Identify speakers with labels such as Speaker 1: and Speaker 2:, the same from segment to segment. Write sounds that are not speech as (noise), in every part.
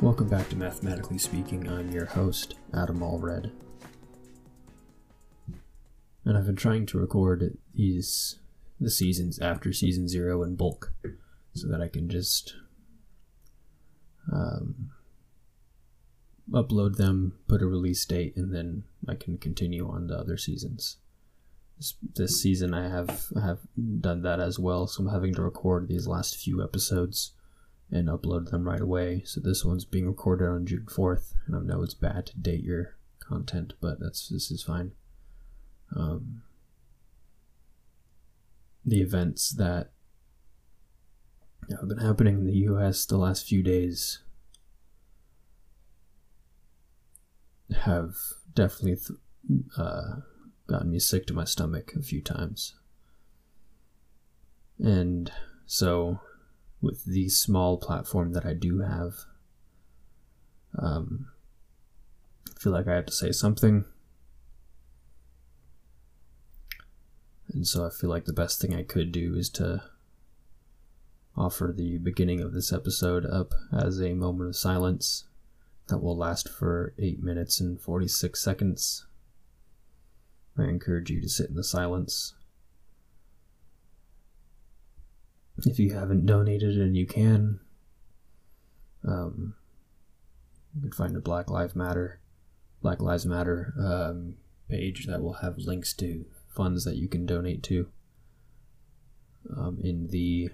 Speaker 1: Welcome back to Mathematically Speaking. I'm your host, Adam Allred. And I've been trying to record these the seasons after season zero in bulk so that I can just um, upload them, put a release date, and then I can continue on the other seasons. This, this season I have have done that as well, so I'm having to record these last few episodes and upload them right away. So this one's being recorded on June 4th, and I know it's bad to date your content, but that's this is fine. Um, the events that have been happening in the U.S. the last few days have definitely th- uh, gotten me sick to my stomach a few times, and so with the small platform that I do have. Um, I feel like I have to say something. And so I feel like the best thing I could do is to offer the beginning of this episode up as a moment of silence that will last for 8 minutes and 46 seconds. I encourage you to sit in the silence if you haven't donated and you can, um, you can find a Black Lives Matter, Black Lives Matter um, page that will have links to funds that you can donate to um, in the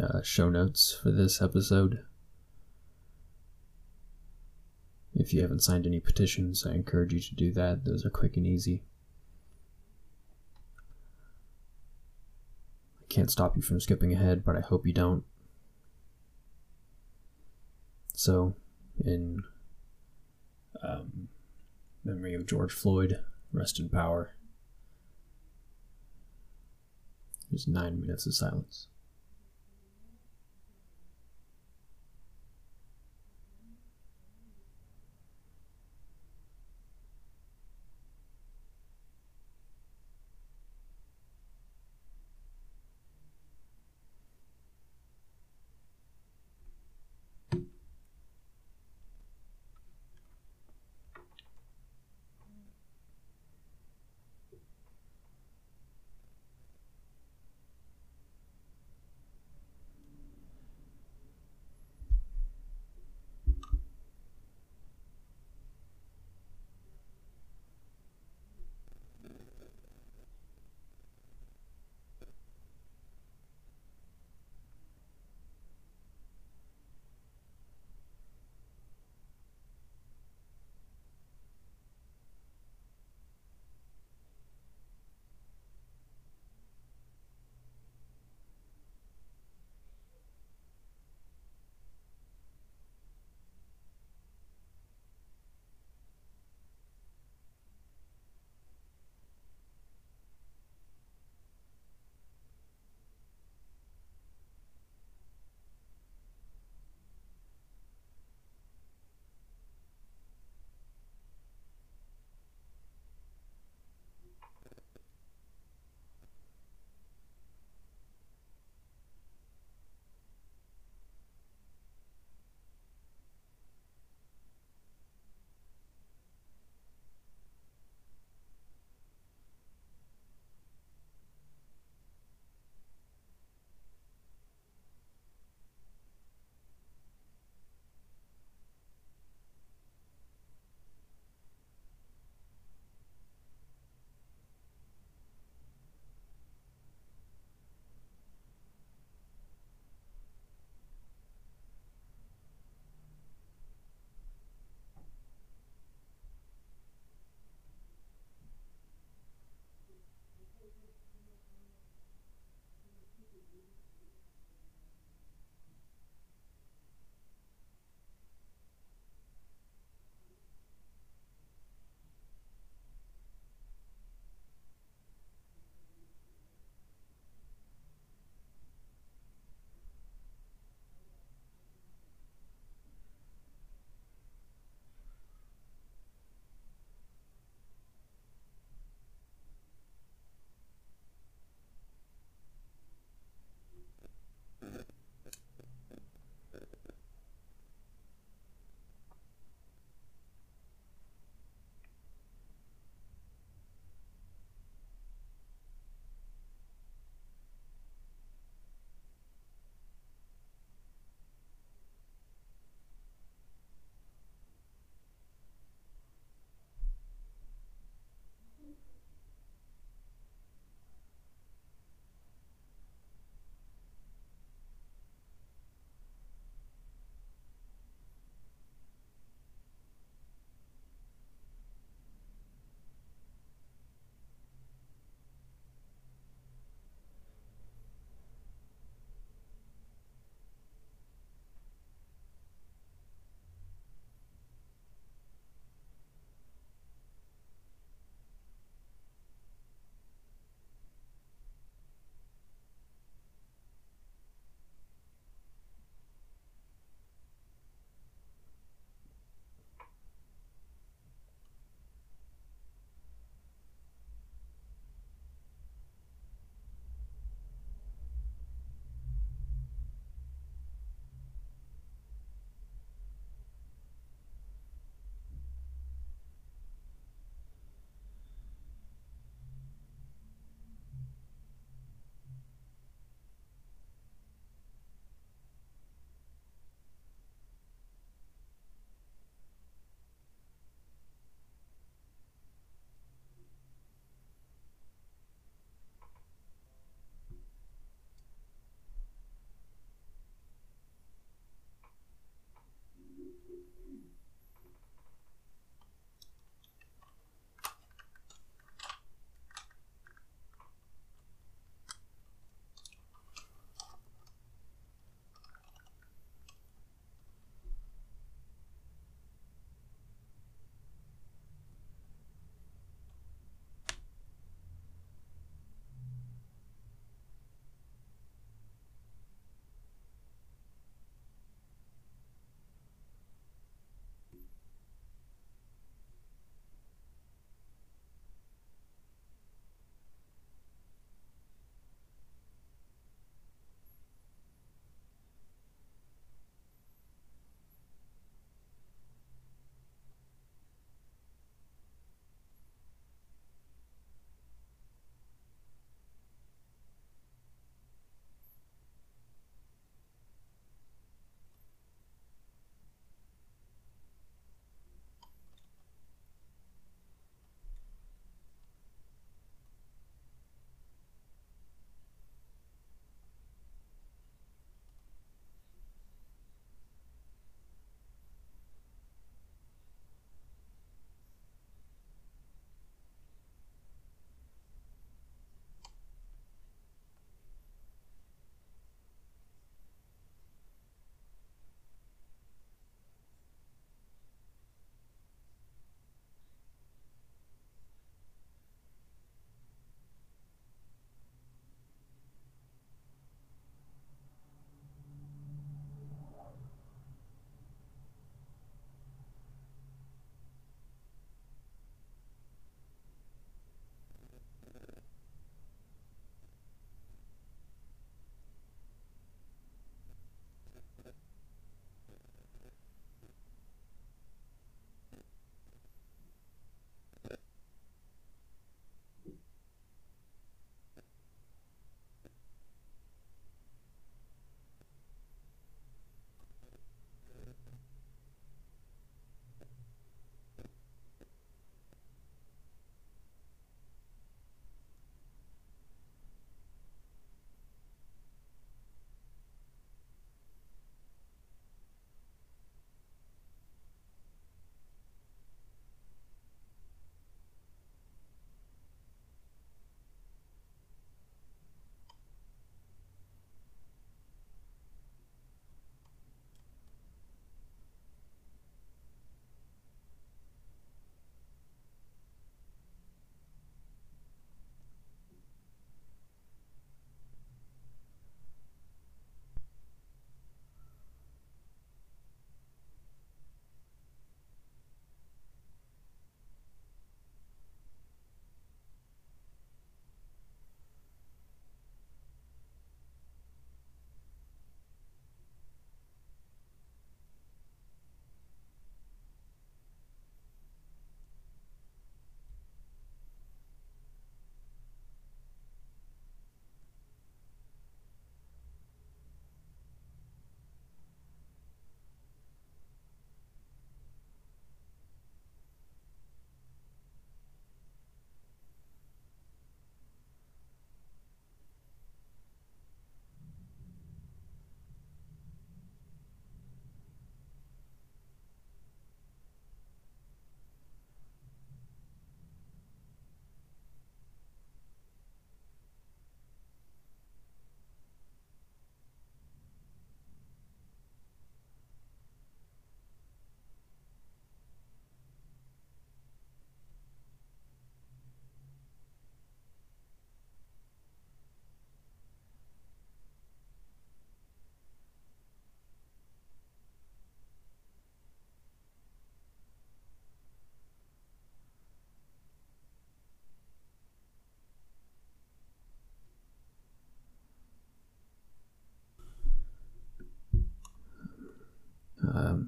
Speaker 1: uh, show notes for this episode. If you haven't signed any petitions, I encourage you to do that. Those are quick and easy. Can't stop you from skipping ahead, but I hope you don't. So, in um, memory of George Floyd, rest in power. There's nine minutes of silence.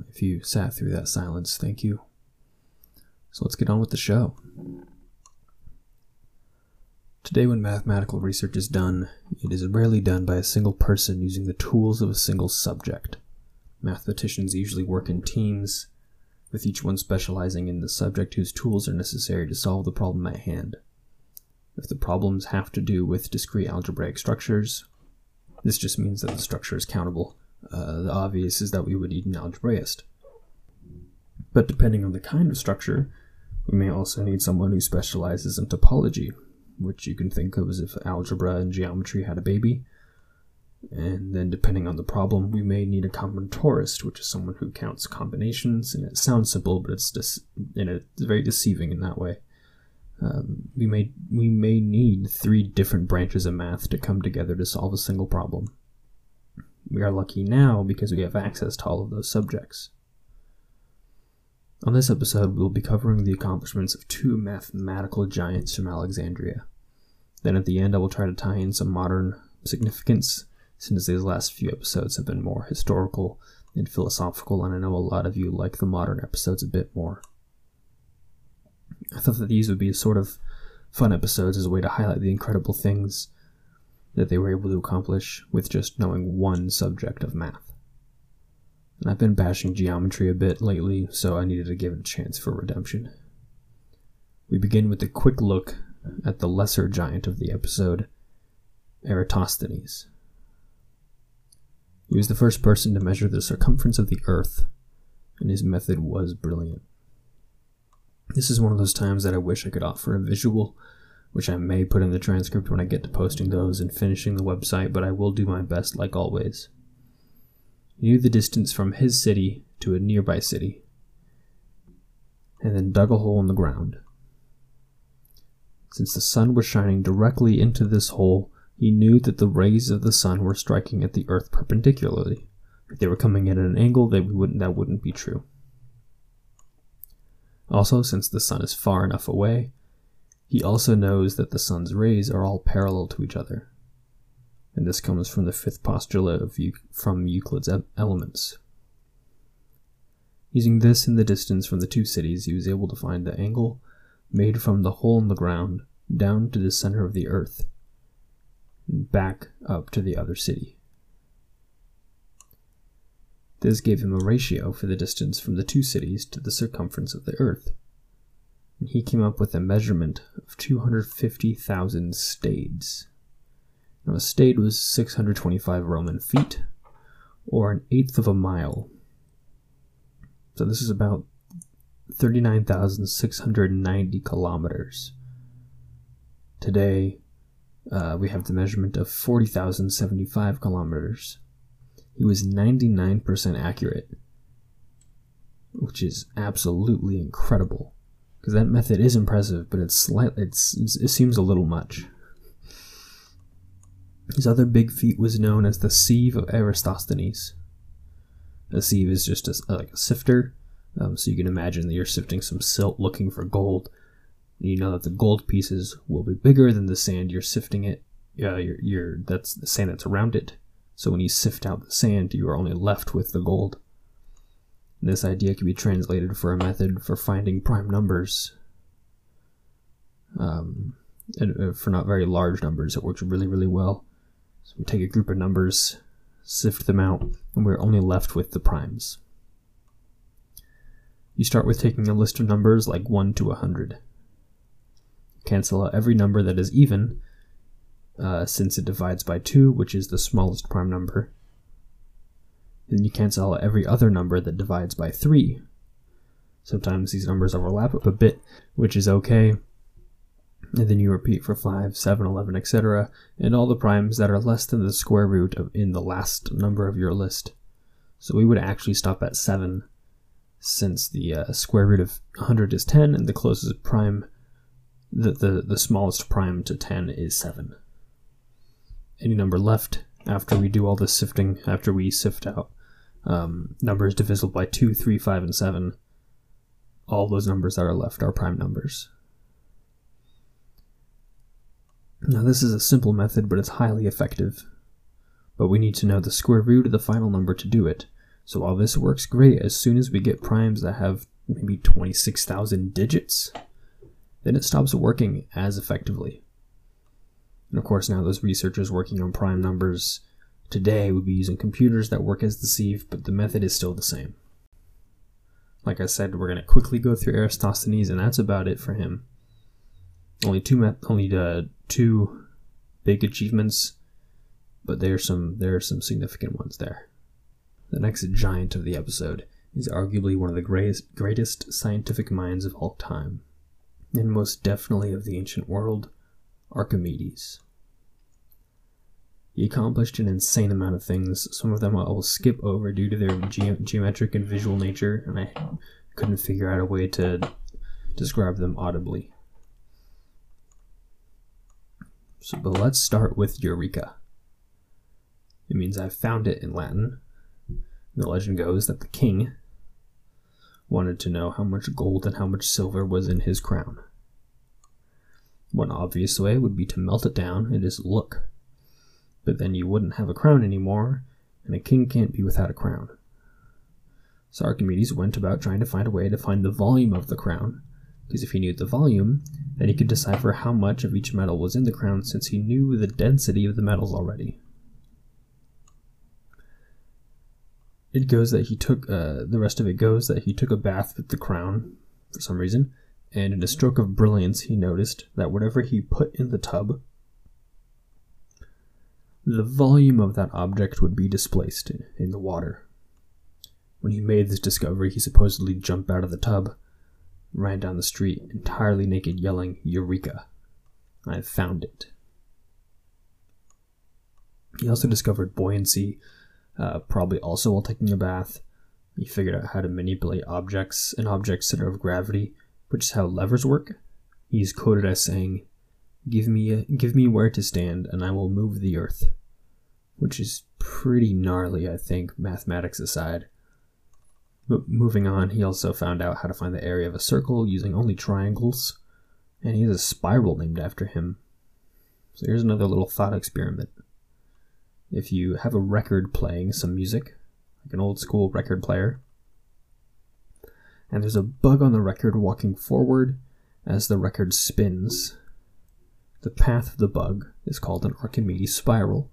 Speaker 1: If you sat through that silence, thank you. So let's get on with the show. Today, when mathematical research is done, it is rarely done by a single person using the tools of a single subject. Mathematicians usually work in teams, with each one specializing in the subject whose tools are necessary to solve the problem at hand. If the problems have to do with discrete algebraic structures, this just means that the structure is countable. Uh, the obvious is that we would need an algebraist. But depending on the kind of structure, we may also need someone who specializes in topology, which you can think of as if algebra and geometry had a baby. And then, depending on the problem, we may need a combinatorist, which is someone who counts combinations. And it sounds simple, but it's just and it's very deceiving in that way. Um, we may we may need three different branches of math to come together to solve a single problem. We are lucky now because we have access to all of those subjects. On this episode, we'll be covering the accomplishments of two mathematical giants from Alexandria. Then at the end, I will try to tie in some modern significance, since these last few episodes have been more historical and philosophical, and I know a lot of you like the modern episodes a bit more. I thought that these would be sort of fun episodes as a way to highlight the incredible things that they were able to accomplish with just knowing one subject of math. And I've been bashing geometry a bit lately, so I needed to give it a chance for redemption. We begin with a quick look at the lesser giant of the episode, Eratosthenes. He was the first person to measure the circumference of the Earth, and his method was brilliant. This is one of those times that I wish I could offer a visual, which I may put in the transcript when I get to posting those and finishing the website, but I will do my best like always. He knew the distance from his city to a nearby city, and then dug a hole in the ground. Since the sun was shining directly into this hole, he knew that the rays of the sun were striking at the earth perpendicularly. If they were coming at an angle, that wouldn't that wouldn't be true. Also, since the sun is far enough away, he also knows that the sun's rays are all parallel to each other and this comes from the fifth postulate of from Euclid's Elements. Using this and the distance from the two cities, he was able to find the angle made from the hole in the ground down to the center of the earth, and back up to the other city. This gave him a ratio for the distance from the two cities to the circumference of the earth. And he came up with a measurement of 250,000 stades. Now, a stade was 625 Roman feet, or an eighth of a mile. So this is about 39,690 kilometers. Today, uh, we have the measurement of 40,075 kilometers. He was 99% accurate, which is absolutely incredible. Because that method is impressive, but it's slightly, it's, it seems a little much. His other big feat was known as the sieve of Eratosthenes. A sieve is just a, like a sifter, um, so you can imagine that you're sifting some silt looking for gold. You know that the gold pieces will be bigger than the sand you're sifting it. Uh, you're, you're, that's the sand that's around it. So when you sift out the sand, you are only left with the gold. This idea can be translated for a method for finding prime numbers. Um, and uh, for not very large numbers, it works really, really well. So we take a group of numbers, sift them out, and we're only left with the primes. You start with taking a list of numbers like 1 to 100. Cancel out every number that is even, uh, since it divides by 2, which is the smallest prime number. Then you cancel out every other number that divides by 3. Sometimes these numbers overlap a bit, which is okay, and then you repeat for 5, 7, 11, etc., and all the primes that are less than the square root of in the last number of your list. So we would actually stop at 7, since the uh, square root of 100 is 10, and the closest prime, the, the, the smallest prime to 10 is 7. Any number left after we do all this sifting, after we sift out um, numbers divisible by 2, 3, 5, and 7, all those numbers that are left are prime numbers. Now, this is a simple method, but it's highly effective. But we need to know the square root of the final number to do it, So while this works great, as soon as we get primes that have maybe 26,000 digits, then it stops working as effectively. And of course, now those researchers working on prime numbers today would be using computers that work as the sieve, but the method is still the same. Like I said, we're going to quickly go through Eratosthenes, and that's about it for him. Only two, only uh, two big achievements, but there's some there are some significant ones there. The next giant of the episode is arguably one of the greatest, greatest scientific minds of all time, and most definitely of the ancient world, Archimedes. He accomplished an insane amount of things. Some of them I will skip over due to their ge- geometric and visual nature, and I couldn't figure out a way to describe them audibly. So, but let's start with Eureka. It means I found it in Latin. The legend goes that the king wanted to know how much gold and how much silver was in his crown. One obvious way would be to melt it down and just look. But then you wouldn't have a crown anymore, and a king can't be without a crown. So Archimedes went about trying to find a way to find the volume of the crown, because if he knew the volume, then he could decipher how much of each metal was in the crown since he knew the density of the metals already. It goes that he took, uh, the rest of it goes that he took a bath with the crown for some reason, and in a stroke of brilliance, he noticed that whatever he put in the tub, the volume of that object would be displaced in the water. When he made this discovery, he supposedly jumped out of the tub, ran down the street entirely naked, yelling, Eureka! I've found it. He also discovered buoyancy, uh, probably also while taking a bath. He figured out how to manipulate objects, an object's center of gravity, which is how levers work. He's quoted as saying, "Give me, a, give me where to stand, and I will move the earth," which is pretty gnarly, I think, mathematics aside. But moving on, he also found out how to find the area of a circle using only triangles, and he has a spiral named after him. So here's another little thought experiment. If you have a record playing some music, like an old school record player, and there's a bug on the record walking forward as the record spins. The path of the bug is called an Archimedes spiral.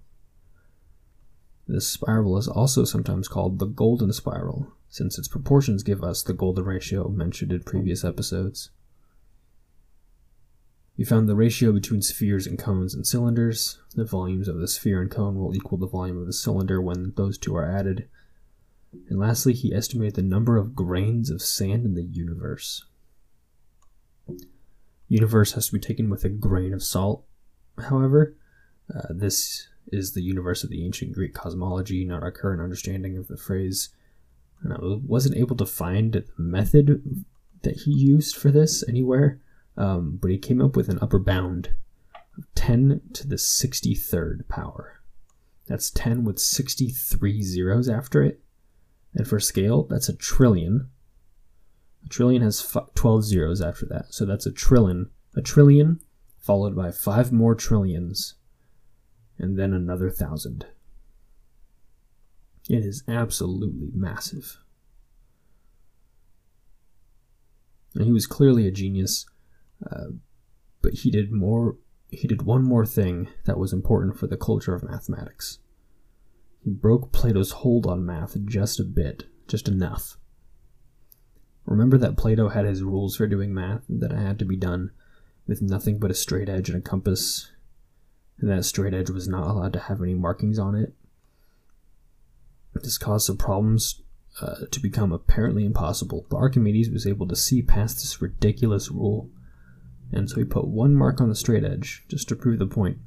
Speaker 1: This spiral is also sometimes called the golden spiral, since its proportions give us the golden ratio mentioned in previous episodes. We found the ratio between spheres and cones and cylinders. The volumes of the sphere and cone will equal the volume of the cylinder when those two are added. And lastly, he estimated the number of grains of sand in the universe. Universe has to be taken with a grain of salt. However, uh, this is the universe of the ancient Greek cosmology, not our current understanding of the phrase. And I wasn't able to find the method that he used for this anywhere, um, but he came up with an upper bound of 10 to the 63rd power. That's 10 with 63 zeros after it. And for scale, that's a trillion. A trillion has 12 zeros after that. So that's a trillion. A trillion followed by five more trillions. And then another thousand. It is absolutely massive. And he was clearly a genius, uh, but he did more. He did one more thing that was important for the culture of mathematics. He broke Plato's hold on math just a bit, just enough. Remember that Plato had his rules for doing math, that it had to be done with nothing but a straight edge and a compass, and that straight edge was not allowed to have any markings on it? This caused some problems uh, to become apparently impossible, but Archimedes was able to see past this ridiculous rule, and so he put one mark on the straight edge just to prove the point.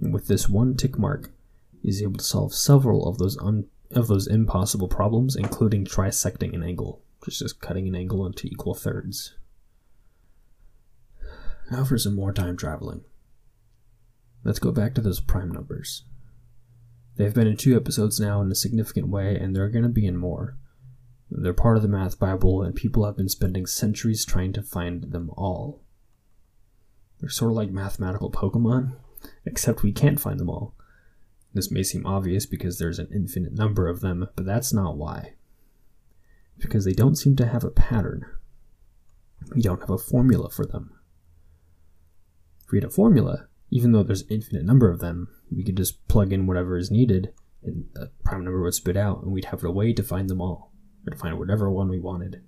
Speaker 1: And with this one tick mark, is able to solve several of those un- of those impossible problems, including trisecting an angle, which is just cutting an angle into equal thirds. Now for some more time traveling. Let's go back to those prime numbers. They've been in two episodes now in a significant way, and they're going to be in more. They're part of the Math Bible, and people have been spending centuries trying to find them all. They're sort of like mathematical Pokemon, (laughs) except we can't find them all This may seem obvious because there's an infinite number of them, but that's not why. Because they don't seem to have a pattern. We don't have a formula for them. If we had a formula, even though there's an infinite number of them, we could just plug in whatever is needed and a prime number would spit out, and we'd have a way to find them all, or to find whatever one we wanted.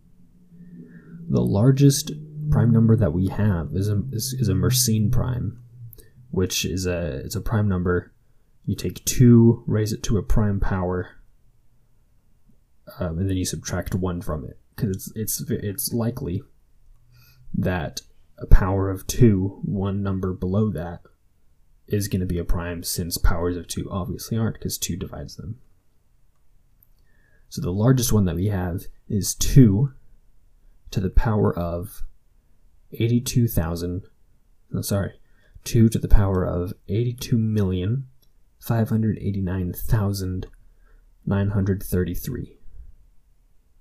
Speaker 1: The largest prime number that we have is a, is, is a Mersenne prime, which is a it's a prime number. You take two, raise it to a prime power, um, and then you subtract one from it because it's, it's it's likely that a power of two, one number below that, is going to be a prime since powers of two obviously aren't because two divides them. So the largest one that we have is 2 to the power of 82,000. No, sorry. 2 to the power of 82,589,933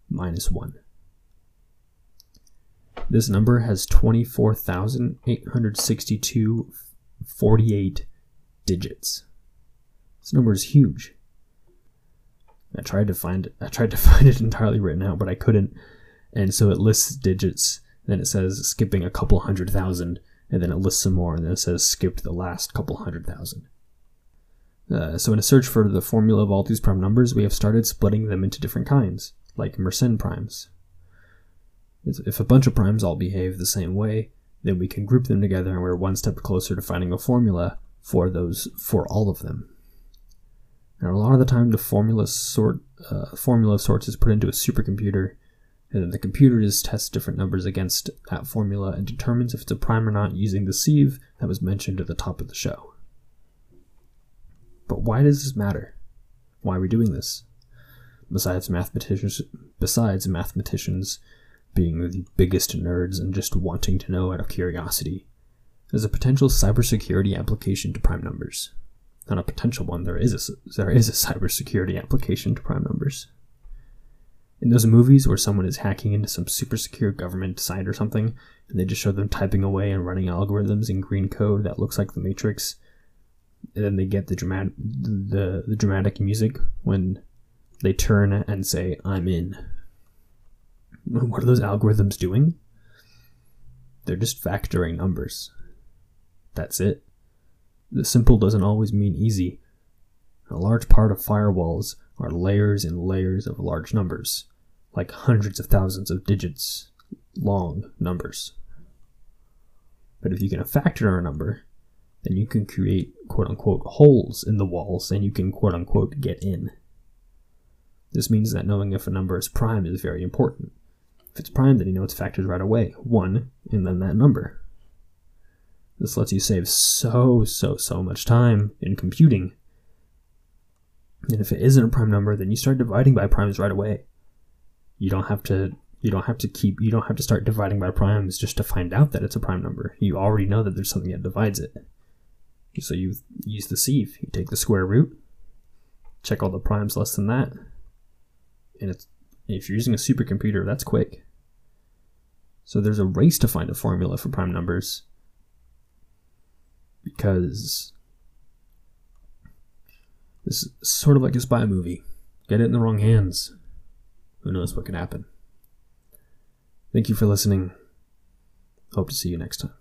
Speaker 1: minus 1. This number has 24,862 48 digits. This number is huge. I tried to find it. I tried to (laughs) find it entirely written out, but I couldn't. And so it lists digits, then it says skipping a couple hundred thousand, and then it lists some more, and then it says skipped the last couple hundred thousand. Uh, so in a search for the formula of all these prime numbers, we have started splitting them into different kinds, like Mersenne primes. If a bunch of primes all behave the same way, then we can group them together and we're one step closer to finding a formula for those for all of them. And a lot of the time, the formula sort uh, formula of sorts is put into a supercomputer, and then the computer just tests different numbers against that formula and determines if it's a prime or not using the sieve that was mentioned at the top of the show. But why does this matter? Why are we doing this? Besides mathematicians, besides mathematicians being the biggest nerds and just wanting to know out of curiosity. There's a potential cybersecurity application to prime numbers. Not a potential one, there is a, there is a cybersecurity application to prime numbers. In those movies where someone is hacking into some super secure government site or something, and they just show them typing away and running algorithms in green code that looks like the Matrix, and then they get the dramatic the, the dramatic music when they turn and say, I'm in, what are those algorithms doing? They're just factoring numbers. That's it. The simple doesn't always mean easy. A large part of firewalls are layers and layers of large numbers, like hundreds of thousands of digits long numbers. But if you can factor a number, then you can create quote unquote holes in the walls and you can quote unquote get in. This means that knowing if a number is prime is very important. If it's prime, then you know its factors right away. 1, and then that number. This lets you save so, so, so much time in computing. And if it isn't a prime number, then you start dividing by primes right away. You don't have to you don't have to keep you don't have to start dividing by primes just to find out that it's a prime number. You already know that there's something that divides it. So you use the sieve. You take the square root, check all the primes less than that, and it's if you're using a supercomputer, that's quick. So there's a race to find a formula for prime numbers because this is sort of like a spy movie. Get it in the wrong hands. Who knows what can happen? Thank you for listening. Hope to see you next time.